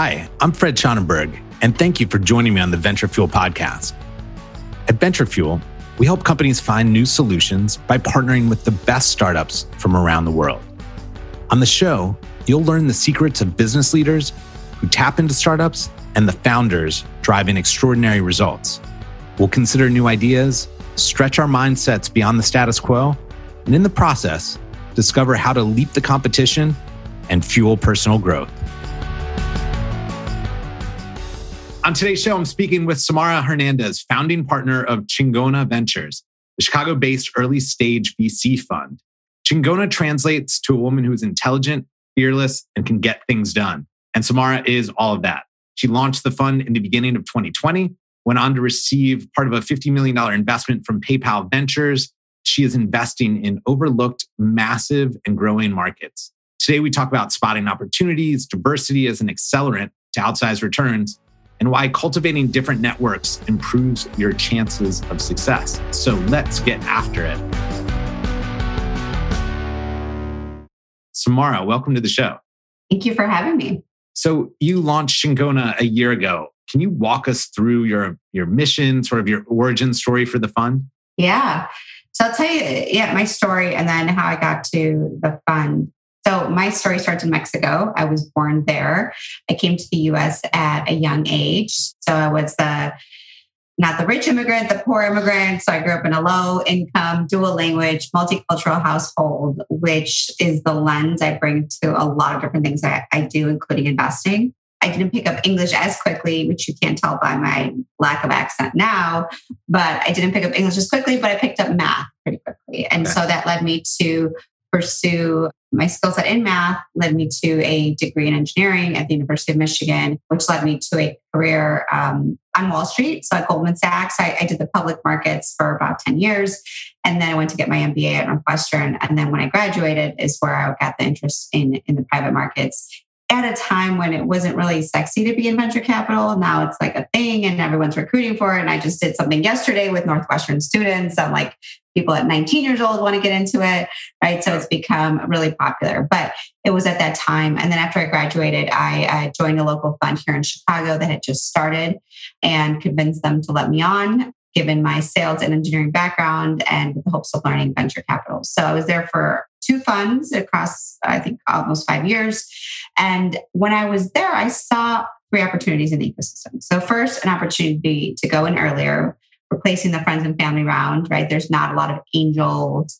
Hi, I'm Fred Schonenberg, and thank you for joining me on the Venture Fuel podcast. At Venture Fuel, we help companies find new solutions by partnering with the best startups from around the world. On the show, you'll learn the secrets of business leaders who tap into startups and the founders driving extraordinary results. We'll consider new ideas, stretch our mindsets beyond the status quo, and in the process, discover how to leap the competition and fuel personal growth. On today's show, I'm speaking with Samara Hernandez, founding partner of Chingona Ventures, the Chicago based early stage VC fund. Chingona translates to a woman who is intelligent, fearless, and can get things done. And Samara is all of that. She launched the fund in the beginning of 2020, went on to receive part of a $50 million investment from PayPal Ventures. She is investing in overlooked, massive, and growing markets. Today, we talk about spotting opportunities, diversity as an accelerant to outsized returns, and why cultivating different networks improves your chances of success. So let's get after it. Samara, welcome to the show. Thank you for having me. So you launched Chingona a year ago. Can you walk us through your your mission, sort of your origin story for the fund? Yeah. So I'll tell you, yeah, my story and then how I got to the fund. So my story starts in Mexico. I was born there. I came to the US at a young age. So I was the not the rich immigrant, the poor immigrant. So I grew up in a low income, dual language, multicultural household, which is the lens I bring to a lot of different things I, I do, including investing. I didn't pick up English as quickly, which you can't tell by my lack of accent now, but I didn't pick up English as quickly, but I picked up math pretty quickly. And okay. so that led me to pursue my skill set in math led me to a degree in engineering at the University of Michigan, which led me to a career um, on Wall Street. So at Goldman Sachs, I, I, did the public markets for about 10 years. And then I went to get my MBA at Northwestern. And then when I graduated is where I got the interest in, in the private markets at a time when it wasn't really sexy to be in venture capital. Now it's like a thing and everyone's recruiting for it. And I just did something yesterday with Northwestern students. I'm like, people at 19 years old want to get into it, right? So it's become really popular. But it was at that time. And then after I graduated, I, I joined a local fund here in Chicago that had just started and convinced them to let me on given my sales and engineering background and with the hopes of learning venture capital. So I was there for two funds across, I think, almost five years. And when I was there, I saw three opportunities in the ecosystem. So, first, an opportunity to go in earlier, replacing the friends and family round, right? There's not a lot of angels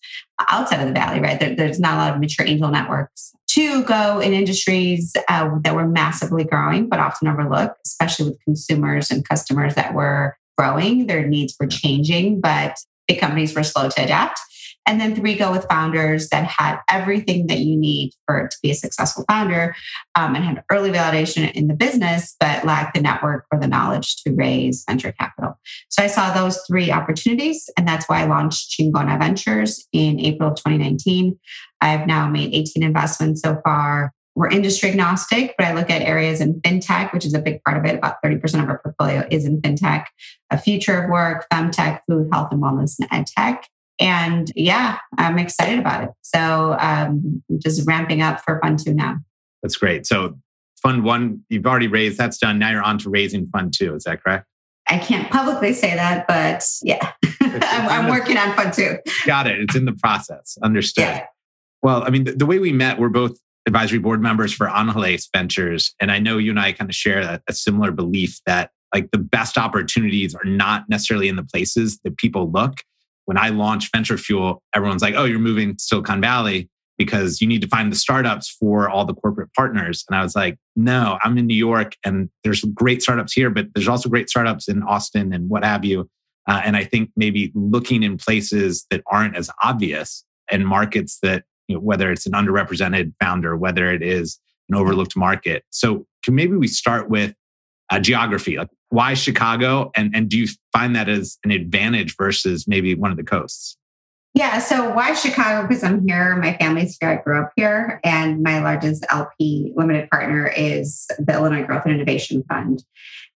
outside of the valley, right? There, there's not a lot of mature angel networks. To go in industries uh, that were massively growing, but often overlooked, especially with consumers and customers that were growing. Their needs were changing, but big companies were slow to adapt. And then three, go with founders that had everything that you need for to be a successful founder um, and had early validation in the business, but lacked the network or the knowledge to raise venture capital. So I saw those three opportunities, and that's why I launched Chingona Ventures in April of 2019. I've now made 18 investments so far. We're industry agnostic, but I look at areas in fintech, which is a big part of it. About 30% of our portfolio is in fintech, a future of work, femtech, food, health and wellness, and ed tech. And yeah, I'm excited about it. So um, just ramping up for Fund Two now. That's great. So Fund One, you've already raised, that's done. Now you're on to raising Fund Two. Is that correct? I can't publicly say that, but yeah, I'm, I'm, working on Fund Two. Got it. It's in the process. Understood. Yeah. Well, I mean, the, the, way we met, we're both advisory board members for Angeles Ventures. And I know you and I kind of share a, a similar belief that like the best opportunities are not necessarily in the places that people look when I launched Venture Fuel, everyone's like, oh, you're moving to Silicon Valley because you need to find the startups for all the corporate partners. And I was like, no, I'm in New York and there's great startups here, but there's also great startups in Austin and what have you. Uh, and I think maybe looking in places that aren't as obvious and markets that, you know, whether it's an underrepresented founder, whether it is an overlooked market. So can maybe we start with uh, geography? Like why Chicago? And, and do you find that as an advantage versus maybe one of the coasts? Yeah. So why Chicago? Because I'm here. My family's here. I grew up here. And my largest LP limited partner is the Illinois Growth and Innovation Fund.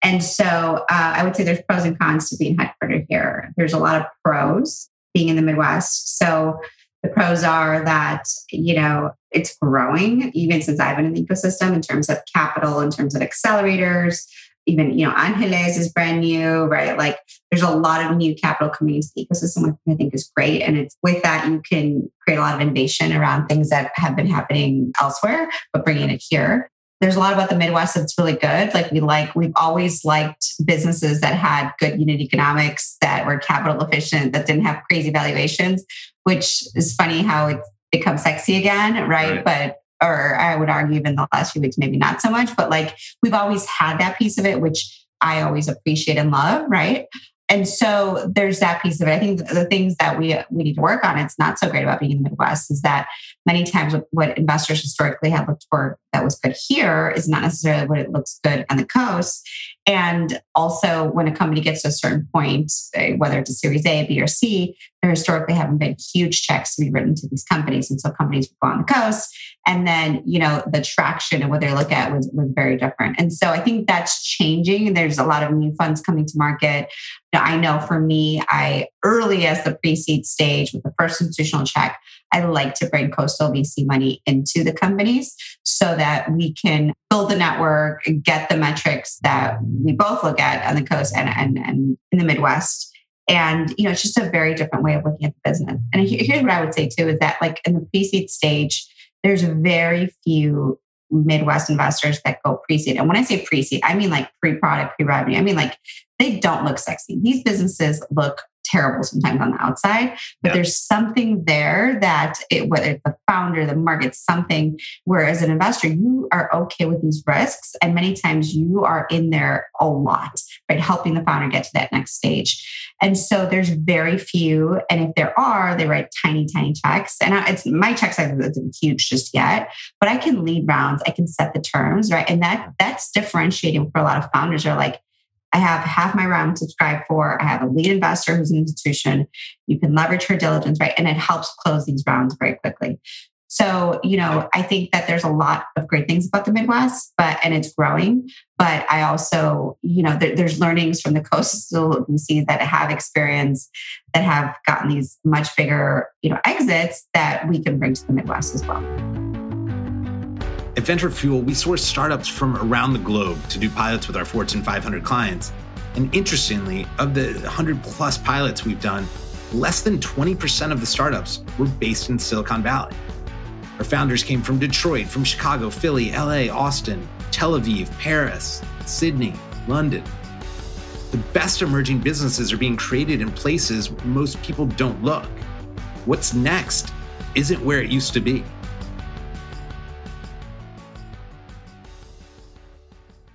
And so uh, I would say there's pros and cons to being headquartered here. There's a lot of pros being in the Midwest. So The pros are that, you know, it's growing even since I've been in the ecosystem in terms of capital, in terms of accelerators, even you know Angeles is brand new, right? Like there's a lot of new capital coming into the ecosystem, which I think is great. And it's with that you can create a lot of innovation around things that have been happening elsewhere, but bringing it here. There's a lot about the Midwest that's really good. Like we like, we've always liked businesses that had good unit economics, that were capital efficient, that didn't have crazy valuations, which is funny how it's become sexy again, right? right. But or I would argue even the last few weeks, maybe not so much, but like we've always had that piece of it, which I always appreciate and love, right? And so there's that piece of it. I think the things that we we need to work on, it's not so great about being in the Midwest, is that many times what investors historically have looked for that was good here is not necessarily what it looks good on the coast. And also, when a company gets to a certain point, eh, whether it's a Series A, B, or C, there historically haven't been huge checks to be written to these companies, and so companies would go on the coast, and then you know the traction and what they look at was was very different. And so I think that's changing. There's a lot of new funds coming to market. I know for me, I early as the pre-seed stage with the first institutional check, I like to bring coastal VC money into the companies so that we can build the network, get the metrics that we both look at on the coast and, and, and in the Midwest. And you know, it's just a very different way of looking at the business. And here's what I would say too: is that like in the pre-seed stage, there's very few Midwest investors that go pre-seed. And when I say pre-seed, I mean like pre-product, pre-revenue. I mean like they don't look sexy. These businesses look terrible sometimes on the outside, but yeah. there's something there that it, whether it's the founder, the market, something where as an investor, you are okay with these risks. And many times you are in there a lot, right? Helping the founder get to that next stage. And so there's very few. And if there are, they write tiny, tiny checks. And it's my check size isn't huge just yet, but I can lead rounds. I can set the terms, right? And that that's differentiating for a lot of founders are like, I have half my round subscribed for. I have a lead investor who's an institution. You can leverage her diligence, right? And it helps close these rounds very quickly. So, you know, I think that there's a lot of great things about the Midwest, but and it's growing. But I also, you know, there, there's learnings from the coastal VCs that have experience that have gotten these much bigger, you know, exits that we can bring to the Midwest as well. At Venture Fuel, we source startups from around the globe to do pilots with our Fortune 500 clients. And interestingly, of the 100 plus pilots we've done, less than 20% of the startups were based in Silicon Valley. Our founders came from Detroit, from Chicago, Philly, LA, Austin, Tel Aviv, Paris, Sydney, London. The best emerging businesses are being created in places most people don't look. What's next isn't where it used to be.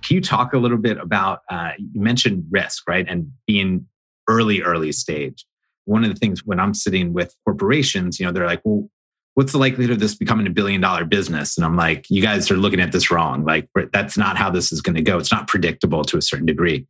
Can you talk a little bit about, uh, you mentioned risk, right? And being early, early stage. One of the things when I'm sitting with corporations, you know, they're like, well, what's the likelihood of this becoming a billion dollar business? And I'm like, you guys are looking at this wrong. Like, that's not how this is going to go. It's not predictable to a certain degree.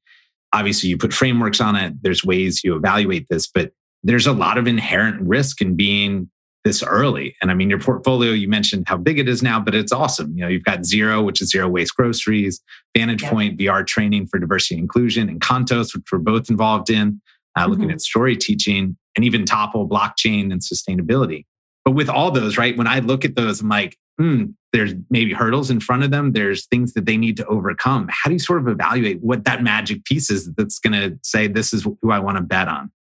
Obviously, you put frameworks on it, there's ways you evaluate this, but there's a lot of inherent risk in being this early. And I mean, your portfolio, you mentioned how big it is now, but it's awesome. You know, you've got Zero, which is zero waste groceries, Vantage yep. Point VR training for diversity and inclusion, and Contos, which we're both involved in, uh, mm-hmm. looking at story teaching, and even Topl, blockchain, and sustainability. But with all those, right, when I look at those, I'm like, hmm, there's maybe hurdles in front of them. There's things that they need to overcome. How do you sort of evaluate what that magic piece is that's going to say, this is who I want to bet on?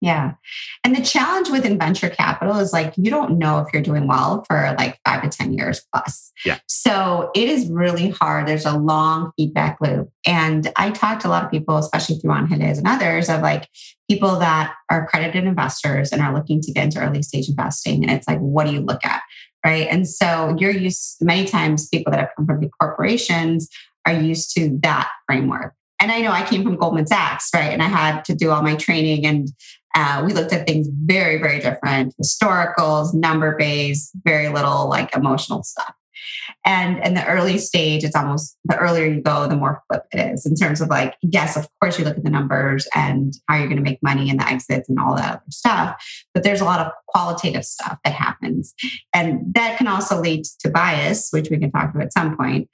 Yeah. And the challenge with venture capital is like you don't know if you're doing well for like five to 10 years plus. Yeah. So it is really hard. There's a long feedback loop. And I talked to a lot of people, especially through On Angeles and others, of like people that are accredited investors and are looking to get into early stage investing. And it's like, what do you look at? Right. And so you're used many times people that have come from big corporations are used to that framework. And I know I came from Goldman Sachs, right? And I had to do all my training and uh, we looked at things very, very different historicals, number based, very little like emotional stuff. And in the early stage, it's almost the earlier you go, the more flip it is in terms of like, yes, of course, you look at the numbers and how you're going to make money and the exits and all that other stuff. But there's a lot of qualitative stuff that happens. And that can also lead to bias, which we can talk about at some point.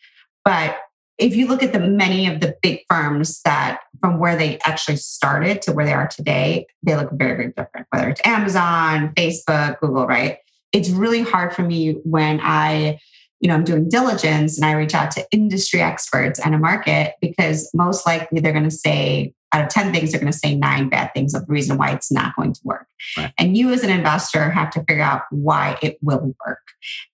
But if you look at the many of the big firms that from where they actually started to where they are today, they look very, very different, whether it's Amazon, Facebook, Google, right? It's really hard for me when I, you know, I'm doing diligence and I reach out to industry experts and a market because most likely they're going to say, out of 10 things, they're going to say nine bad things of the reason why it's not going to work. Right. And you, as an investor, have to figure out why it will work.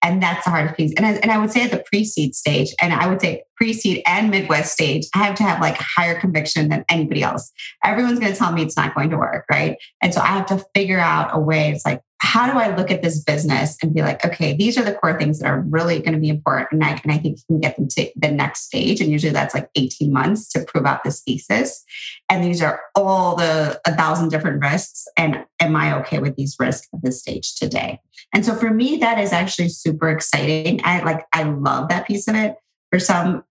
And that's the hardest piece. And I, and I would say at the pre seed stage, and I would say pre seed and Midwest stage, I have to have like higher conviction than anybody else. Everyone's going to tell me it's not going to work. Right. And so I have to figure out a way. It's like, how do I look at this business and be like, okay, these are the core things that are really going to be important. And I, and I think you can get them to the next stage. And usually that's like 18 months to prove out this thesis. And these are all the a thousand different risks. And am I okay with these risks at this stage today? And so for me, that is actually super exciting. I like, I love that piece of it. For some,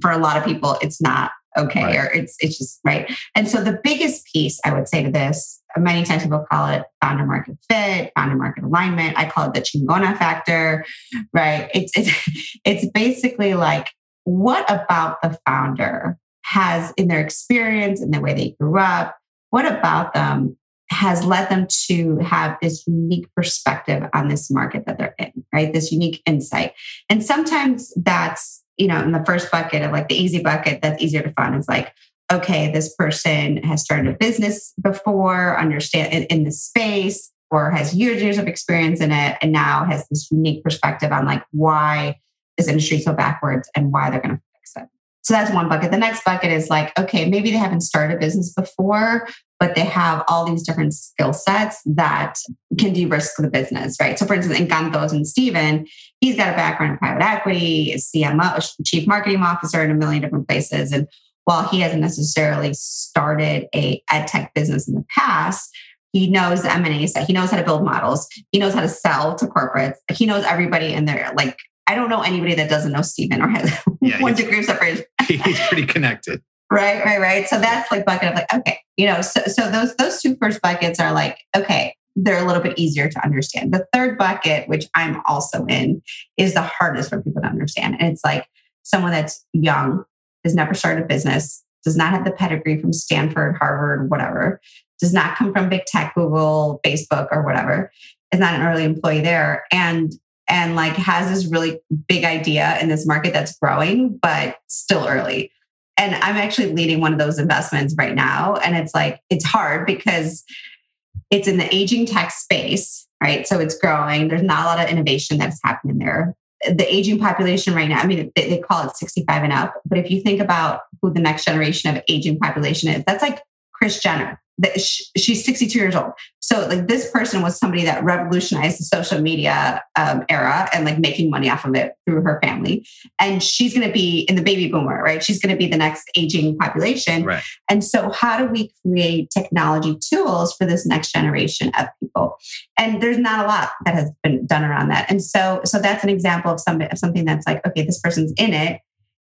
for a lot of people, it's not okay right. or it's it's just right and so the biggest piece i would say to this many times people call it founder market fit founder market alignment. I call it the chingona factor right? It's it's it's basically like what about the founder has in their experience and the way they grew up what about them has led them to have this unique perspective on this market that they're in right? This unique insight. And sometimes that's you know, in the first bucket of like the easy bucket that's easier to fund is like, okay, this person has started a business before, understand in, in the space, or has years years of experience in it, and now has this unique perspective on like why this industry is so backwards and why they're going to fix it. So that's one bucket. The next bucket is like, okay, maybe they haven't started a business before, but they have all these different skill sets that can de-risk the business, right? So for instance, Encantos and Steven, he's got a background in private equity, CMO, chief marketing officer in a million different places. And while he hasn't necessarily started a ed tech business in the past, he knows the M&A. He knows how to build models. He knows how to sell to corporates. He knows everybody in there. Like, I don't know anybody that doesn't know Steven or has yeah, one degree of separation. he's pretty connected. Right, right, right. So that's like bucket of like, okay, you know, so so those those two first buckets are like, okay, they're a little bit easier to understand. The third bucket, which I'm also in, is the hardest for people to understand. And it's like someone that's young, has never started a business, does not have the pedigree from Stanford, Harvard, whatever, does not come from big tech, Google, Facebook, or whatever, is not an early employee there. And and like has this really big idea in this market that's growing, but still early and I'm actually leading one of those investments right now. And it's like, it's hard because it's in the aging tech space, right? So it's growing. There's not a lot of innovation that's happening there. The aging population right now, I mean, they, they call it 65 and up. But if you think about who the next generation of aging population is, that's like Kris Jenner, she's 62 years old. So like this person was somebody that revolutionized the social media um, era and like making money off of it through her family. And she's going to be in the baby boomer, right? She's going to be the next aging population. Right. And so how do we create technology tools for this next generation of people? And there's not a lot that has been done around that. And so so that's an example of something of something that's like, okay, this person's in it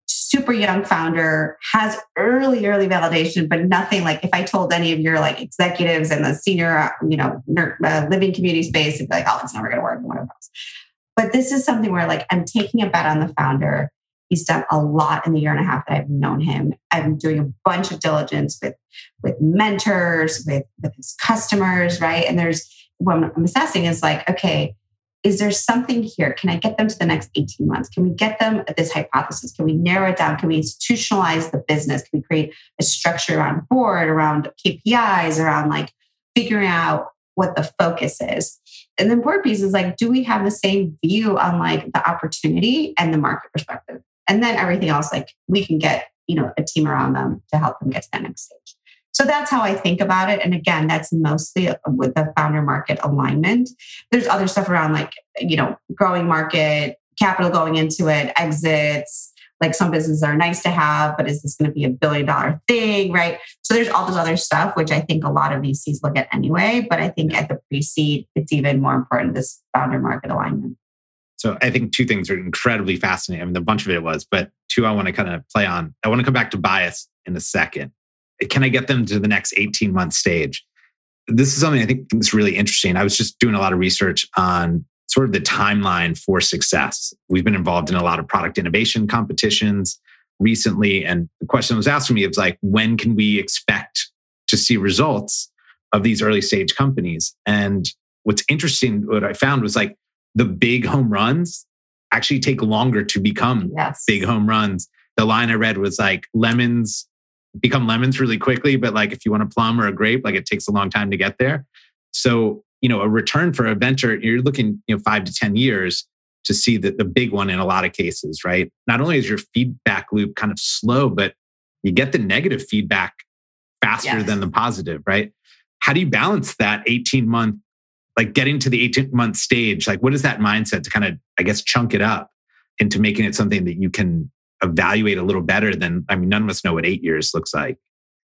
super young founder has early early validation but nothing like if i told any of your like executives in the senior you know uh, living community space it'd be like oh it's never going to work one of those but this is something where like i'm taking a bet on the founder. He's done a lot in the year and a half that i've known him. I'm doing a bunch of diligence with with mentors with with his customers right? And there's what i'm assessing is like okay is there something here? Can I get them to the next 18 months? Can we get them at this hypothesis? Can we narrow it down? Can we institutionalize the business? Can we create a structure around board, around KPIs, around like figuring out what the focus is? And then board piece is like, do we have the same view on like the opportunity and the market perspective? And then everything else, like we can get, you know, a team around them to help them get to that next stage. So that's how I think about it. And again, that's mostly with the founder market alignment. There's other stuff around like, you know, growing market, capital going into it, exits. Like some businesses are nice to have, but is this going to be a billion dollar thing? Right. So there's all this other stuff, which I think a lot of VCs look at anyway. But I think at the pre seed, it's even more important this founder market alignment. So I think two things are incredibly fascinating. I mean, a bunch of it was, but two I want to kind of play on. I want to come back to bias in a second can I get them to the next 18 month stage? This is something I think is really interesting. I was just doing a lot of research on sort of the timeline for success. We've been involved in a lot of product innovation competitions. recently. And the question was asked asking me is like, when can we expect to see results of these early stage companies? And what's interesting, what I found was like the big home runs actually take longer to become yes. big home runs. The line I read was like lemons become lemons really quickly, but like if you want a plum or a grape, like it takes a long time to get there. So, you know, a return for a venture, you're looking, you know, five to 10 years to see the, the big one in a lot of cases, right? Not only is your feedback loop kind of slow, but you get the negative feedback faster yes. than the positive, right? How do you balance that 18 month, like getting to the 18 month stage? Like, what is that mindset to kind of, I guess, chunk it up into making it something that you can evaluate a little better than, I mean, none of us know what eight years looks like.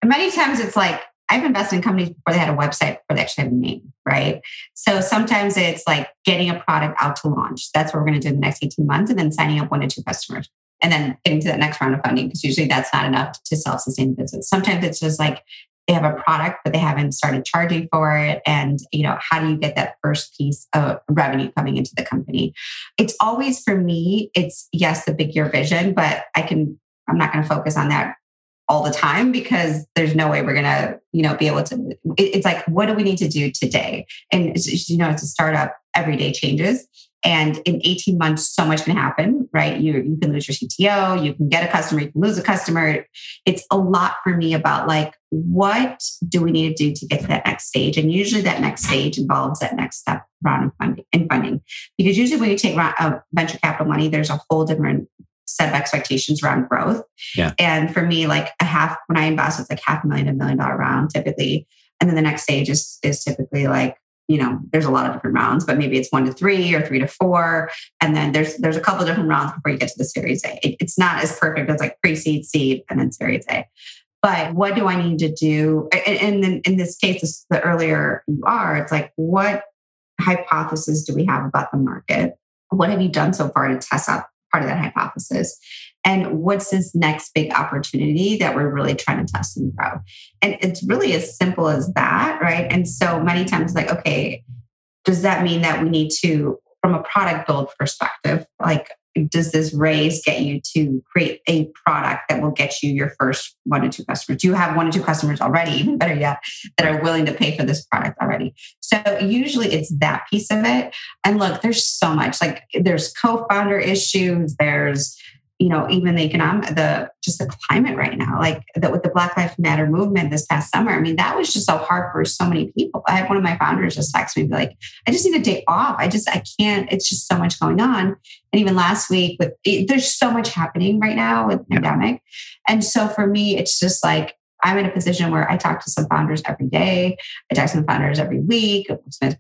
And many times it's like, I've invested in companies before they had a website, before they actually had a name, right? So sometimes it's like getting a product out to launch. That's what we're going to do in the next 18 months, and then signing up one to two customers. And then getting to that next round of funding, because usually that's not enough to self sustain the business. Sometimes it's just like they have a product, but they haven't started charging for it. And, you know, how do you get that first piece of revenue coming into the company? It's always for me, it's yes, the big year vision, but I can, I'm not going to focus on that all the time because there's no way we're going to you know be able to it's like what do we need to do today and you know it's a startup every day changes and in 18 months so much can happen right you you can lose your cto you can get a customer you can lose a customer it's a lot for me about like what do we need to do to get to that next stage and usually that next stage involves that next step round of funding and funding because usually when you take uh, venture capital money there's a whole different set of expectations around growth. Yeah. And for me, like a half when I invest, it's like half a million, a million dollar round typically. And then the next stage is is typically like, you know, there's a lot of different rounds, but maybe it's one to three or three to four. And then there's there's a couple of different rounds before you get to the series A. It, it's not as perfect as like pre-seed, seed, and then series A. But what do I need to do? And, and in this case, the earlier you are, it's like, what hypothesis do we have about the market? What have you done so far to test out part of that hypothesis and what's this next big opportunity that we're really trying to test and grow and it's really as simple as that right and so many times like okay does that mean that we need to from a product build perspective like does this raise get you to create a product that will get you your first one to two customers? Do you have one or two customers already, even better yet, that are willing to pay for this product already? So usually it's that piece of it. And look, there's so much like there's co-founder issues, there's you know, even the economic, the just the climate right now, like that with the Black Lives Matter movement this past summer. I mean, that was just so hard for so many people. I had one of my founders just text me, be like, I just need a day off. I just, I can't, it's just so much going on. And even last week with, it, there's so much happening right now with the pandemic. And so for me, it's just like, I'm in a position where I talk to some founders every day. I talk to some founders every week,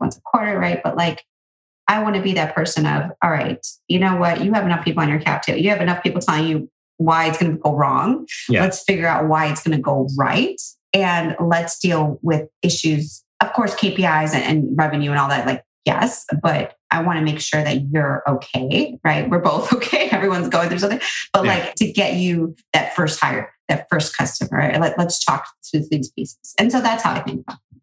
once a quarter, right? But like, I want to be that person of, all right, you know what? You have enough people on your cap too. You have enough people telling you why it's going to go wrong. Yeah. Let's figure out why it's going to go right. And let's deal with issues, of course, KPIs and, and revenue and all that. Like, yes, but I want to make sure that you're okay, right? We're both okay. Everyone's going through something, but yeah. like to get you that first hire, that first customer, right? Let, let's talk through these pieces. And so that's how I think about it.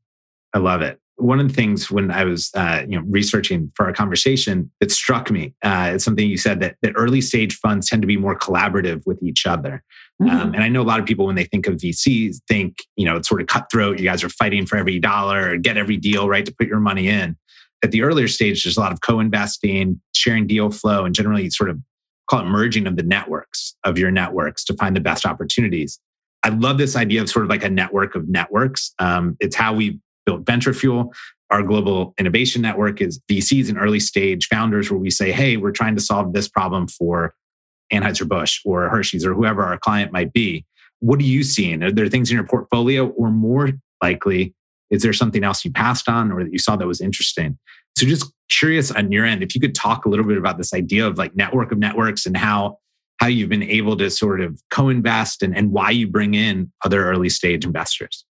I love it one of the things when I was uh, you know researching for our conversation that struck me, uh, it's something you said that that early stage funds tend to be more collaborative with each other. Um, mm-hmm. Um, and I know a lot of people when they think of VCs think you know it's sort of cutthroat. You guys are fighting for every dollar get every deal right to put your money in. At the earlier stage, there's a lot of co-investing, sharing deal flow, and generally sort of call it merging of the networks of your networks to find the best opportunities. I love this idea of sort of like a network of networks. Um, it's how we built Venture Fuel. Our global innovation network is VCs and early stage founders where we say, hey, we're trying to solve this problem for Anheuser-Busch or Hershey's or whoever our client might be. What are you seeing? Are there things in your portfolio or more likely, is there something else you passed on or that you saw that was interesting? So just curious on your end, if you could talk a little bit about this idea of like network of networks and how how you've been able to sort of co-invest and, and why you bring in other early stage investors.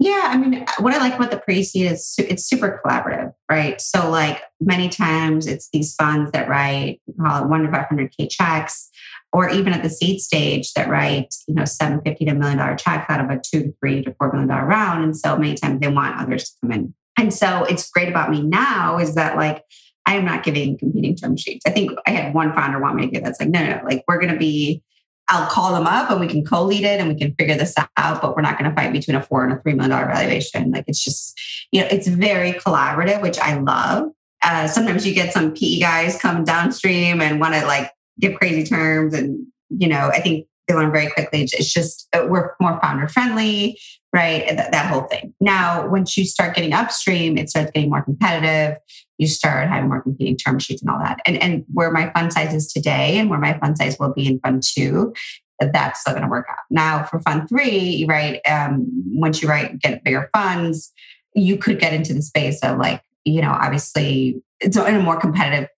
Yeah, I mean, what I like about the pre-seed is it's super collaborative, right? So, like many times, it's these funds that write call it one to five hundred k checks, or even at the seed stage that write you know seven fifty to million dollar checks out of a two to three to four million dollar round, and so many times they want others to come in. And so, it's great about me now is that like I am not giving competing term sheets. I think I had one founder want me to give that's like no, no, no like we're going to be I'll call them up and we can co-lead it and we can figure this out, but we're not going to fight between a four and a three million dollar valuation. Like it's just, you know, it's very collaborative, which I love. Uh, sometimes you get some PE guys come downstream and want to like give crazy terms, and you know, I think they learn very quickly. It's just uh, we're more founder friendly, right? That, that whole thing. Now, once you start getting upstream, it starts getting more competitive. You start having more competing term sheets and all that. And and where my fund size is today, and where my fund size will be in fund two, that's still going to work out. Now, for fund three, right? Um, once you write get bigger funds, you could get into the space of like you know, obviously, it's in a more competitive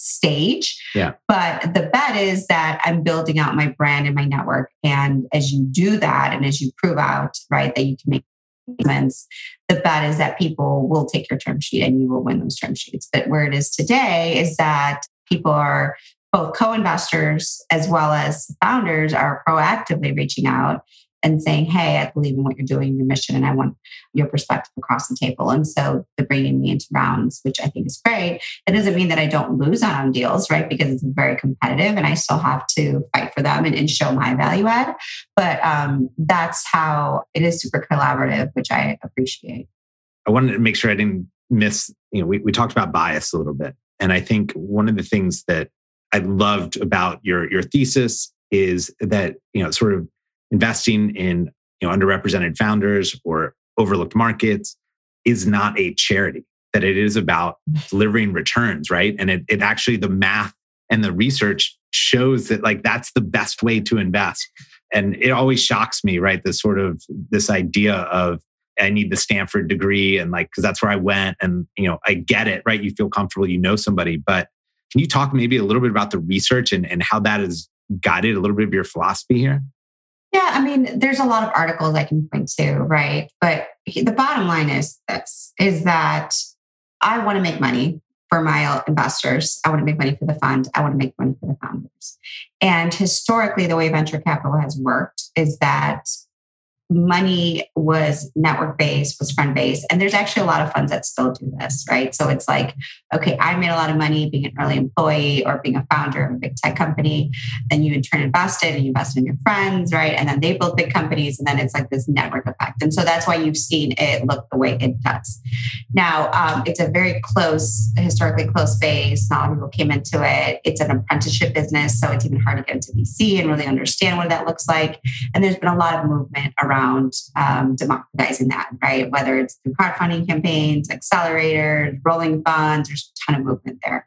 stage. Yeah. But the bet is that I'm building out my brand and my network. And as you do that, and as you prove out, right, that you can make payments, the bet is that people will take your term sheet and you will win those term sheets. But where it is today is that people are both co-investors as well as founders are proactively reaching out and saying, Hey, I believe in what you're doing, your mission, and I want your perspective across the table. And so they're bringing me into rounds, which I think is great. It doesn't mean that I don't lose on deals, right? Because it's very competitive and I still have to fight for them and, and show my value add. But um, that's how it is super collaborative, which I appreciate. I wanted to make sure I didn't miss, you know, we, we talked about bias a little bit. And I think one of the things that I loved about your your thesis is that, you know, sort of investing in you know underrepresented founders or overlooked markets is not a charity that it is about mm. delivering returns right? And it, it actually the math and the research shows that like that's the best way to invest. And it always shocks me right? This sort of this idea of i need the stanford degree and like because that's where i went and you know i get it right? You feel comfortable you know somebody but can you talk maybe a little bit about the research and, and how that has guided a little bit of your philosophy here yeah, I mean, there's a lot of articles I can point to, right? But the bottom line is this is that I want to make money for my investors. I want to make money for the fund. I want to make money for the founders. And historically, the way venture capital has worked is that money was network based, was friend based. And there's actually a lot of funds that still do this, right? So it's like, okay, I made a lot of money being an early employee or being a founder of a big tech company. Then you in turn invested and you invested in your friends, right? And then they built big companies. And then it's like this network effect. And so that's why you've seen it look the way it does. Now, um, it's a very close, historically close space. Not a lot of people came into it. It's an apprenticeship business. So it's even hard to get into VC and really understand what that looks like. And there's been a lot of movement around around um, democratizing that, right? Whether it's through crowdfunding campaigns, accelerators, rolling funds, there's a ton of movement there.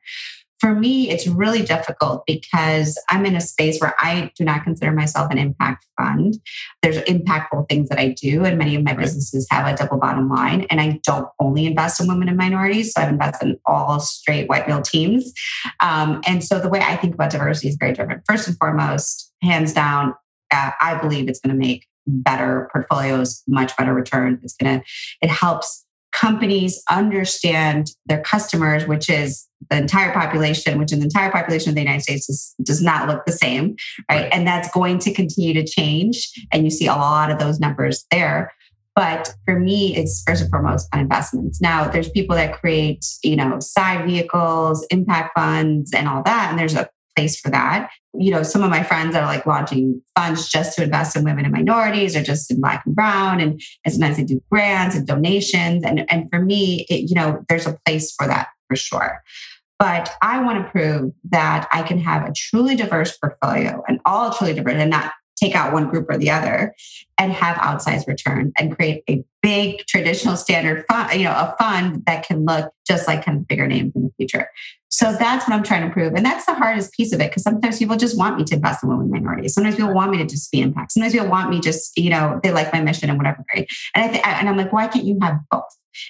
For me, it's really difficult because I'm in a space where I do not consider myself an impact fund. There's impactful things that I do, and many of my right. businesses have a double bottom line. And I don't only invest in women and minorities, so I've invested in all straight white male teams. Um, and so the way I think about diversity is very different. First and foremost, hands down, uh, I believe it's going to make better portfolios, much better return. It's going to, it helps companies understand their customers, which is the entire population, which in the entire population of the United States is, does not look the same, right? And that's going to continue to change. And you see a lot of those numbers there. But for me, it's first and foremost on investments. Now, there's people that create, you know, side vehicles, impact funds, and all that. And there's a place for that. You know, some of my friends are like launching funds just to invest in women and minorities or just in black and brown. And, and sometimes they do grants and donations. And, and for me, it, you know, there's a place for that for sure. But I want to prove that I can have a truly diverse portfolio and all truly diverse and not take out one group or the other and have outsized return and create a big traditional standard fund, you know, a fund that can look just like kind of bigger names in the future. So that's what I'm trying to prove. And that's the hardest piece of it because sometimes people just want me to invest in women minorities. Sometimes people want me to just be impact. Sometimes people want me just, you know, they like my mission and whatever. Right? And I think, and I'm like, why can't you have both?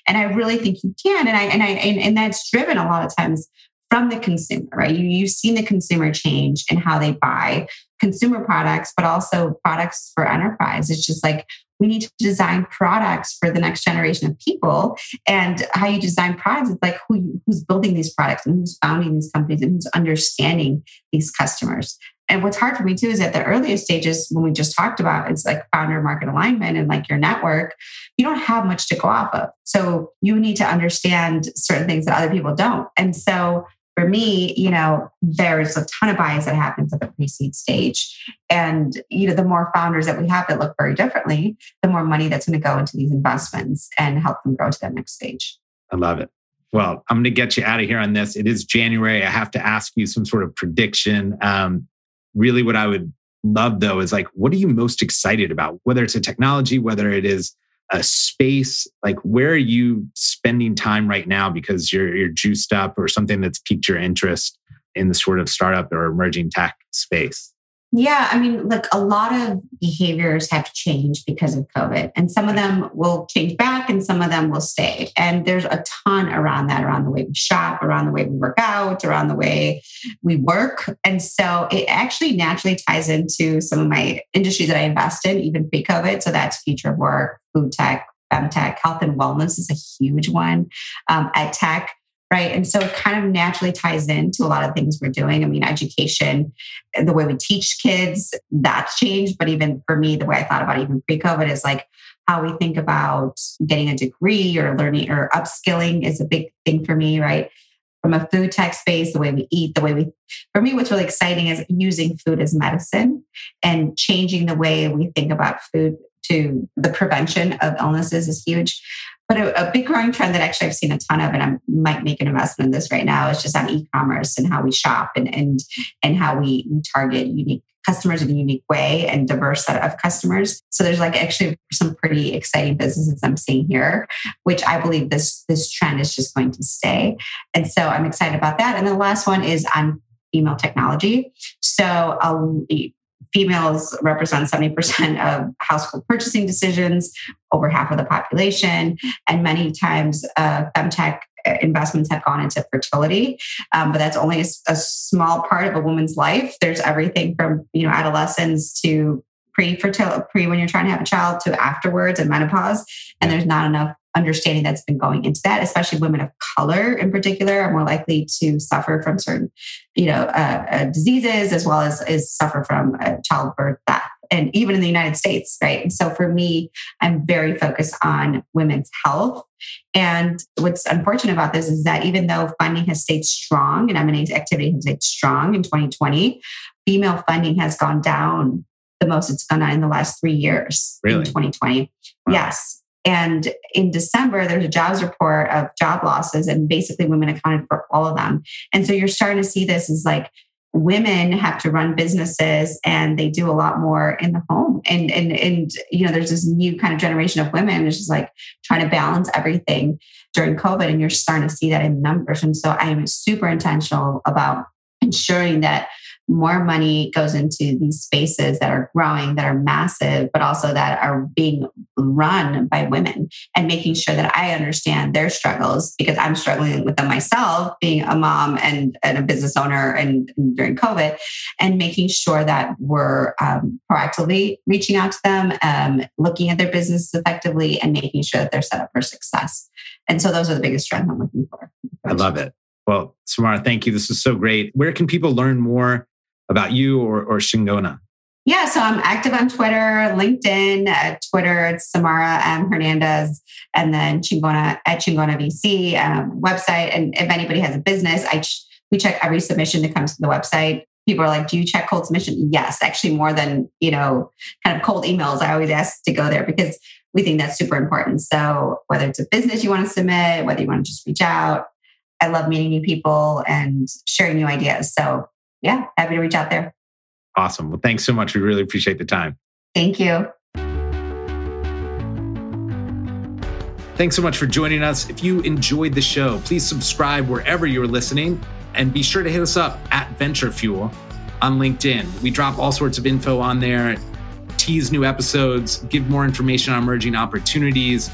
And I really think you can. And I, and I, and, and that's driven a lot of times from the consumer, right? You, you've seen the consumer change in how they buy consumer products, but also products for enterprise. It's just like we need to design products for the next generation of people. And how you design products is like who, who's building these products and who's founding these companies and who's understanding these customers. And what's hard for me too is at the earliest stages, when we just talked about it's like founder market alignment and like your network, you don't have much to go off of. So you need to understand certain things that other people don't. And so for me, you know, there's a ton of bias that happens at the pre-seed stage. And, you know, the more founders that we have that look very differently, the more money that's going to go into these investments and help them grow to that next stage. I love it. Well, I'm going to get you out of here on this. It is January. I have to ask you some sort of prediction. Um, really, what I would love though is like, what are you most excited about? Whether it's a technology, whether it is a space, like where are you spending time right now because you're you're juiced up or something that's piqued your interest in the sort of startup or emerging tech space? Yeah, I mean, look, a lot of behaviors have changed because of COVID, and some of them will change back and some of them will stay. And there's a ton around that, around the way we shop, around the way we work out, around the way we work. And so it actually naturally ties into some of my industries that I invest in, even pre COVID. So that's future of work, food tech, femtech, health and wellness is a huge one, um, ed tech right? And so it kind of naturally ties into a lot of things we're doing. I mean, education, the way we teach kids, that's changed. But even for me, the way I thought about even pre COVID is like how we think about getting a degree or learning or upskilling is a big thing for me, right? From a food tech space, the way we eat, the way we, for me, what's really exciting is using food as medicine and changing the way we think about food to the prevention of illnesses is huge. But a, a, big growing trend that actually I've seen a ton of, and I might make an investment in this right now, is just on e-commerce and how we shop and and and how we, we target unique customers in a unique way and diverse set of customers. So there's like actually some pretty exciting businesses I'm seeing here, which I believe this this trend is just going to stay. And so I'm excited about that. And the last one is on female technology. So um, females represent 70% of household purchasing decisions, over half of the population. And many times, uh, femtech investments have gone into fertility, um, but that's only a, a small part of a woman's life. There's everything from you know adolescence to pre-fertility, pre when you're trying to have a child to afterwards and menopause, and there's not enough understanding that's been going into that, especially women of color in particular are more likely to suffer from certain, you know, uh, uh, diseases as well as, as suffer from uh, childbirth death. And even in the United States, right? And so for me, I'm very focused on women's health. And what's unfortunate about this is that even though funding has stayed strong and M&A activity has stayed strong in 2020, female funding has gone down the most it's gone down in the last three years really? in 2020. Wow. Yes. And in December, there's a jobs report of job losses, and basically women accounted for all of them. And so you're starting to see this as like women have to run businesses and they do a lot more in the home. And and and you know, there's this new kind of generation of women it's just like trying to balance everything during COVID. And you're starting to see that in numbers. And so I am super intentional about ensuring that more money goes into these spaces that are growing, that are massive, but also that are being run by women and making sure that I understand their struggles because I'm struggling with them myself, being a mom and, and a business owner and, and, during COVID, and making sure that we're um, proactively reaching out to them, um, looking at their business effectively, and making sure that they're set up for success. And so those are the biggest trends I'm looking for. I love it. Well, Samara, thank you. This is so great. Where can people learn more about you or, or Chingona? Yeah, so I'm active on Twitter, LinkedIn, uh, Twitter, it's Samara M. Hernandez, and then Chingona at Chingona VC um, website. And if anybody has a business, I ch- we check every submission that comes to the website. People are like, "Do you check cold submission?" Yes, actually, more than you know, kind of cold emails. I always ask to go there because we think that's super important. So whether it's a business you want to submit, whether you want to just reach out, I love meeting new people and sharing new ideas. So yeah, happy to reach out there. Awesome. Well, thanks so much. We really appreciate the time. Thank you. Thanks so much for joining us. If you enjoyed the show, please subscribe wherever you're listening and be sure to hit us up at Venture Fuel on LinkedIn. We drop all sorts of info on there, tease new episodes, give more information on emerging opportunities.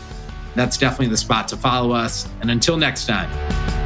That's definitely the spot to follow us. And until next time.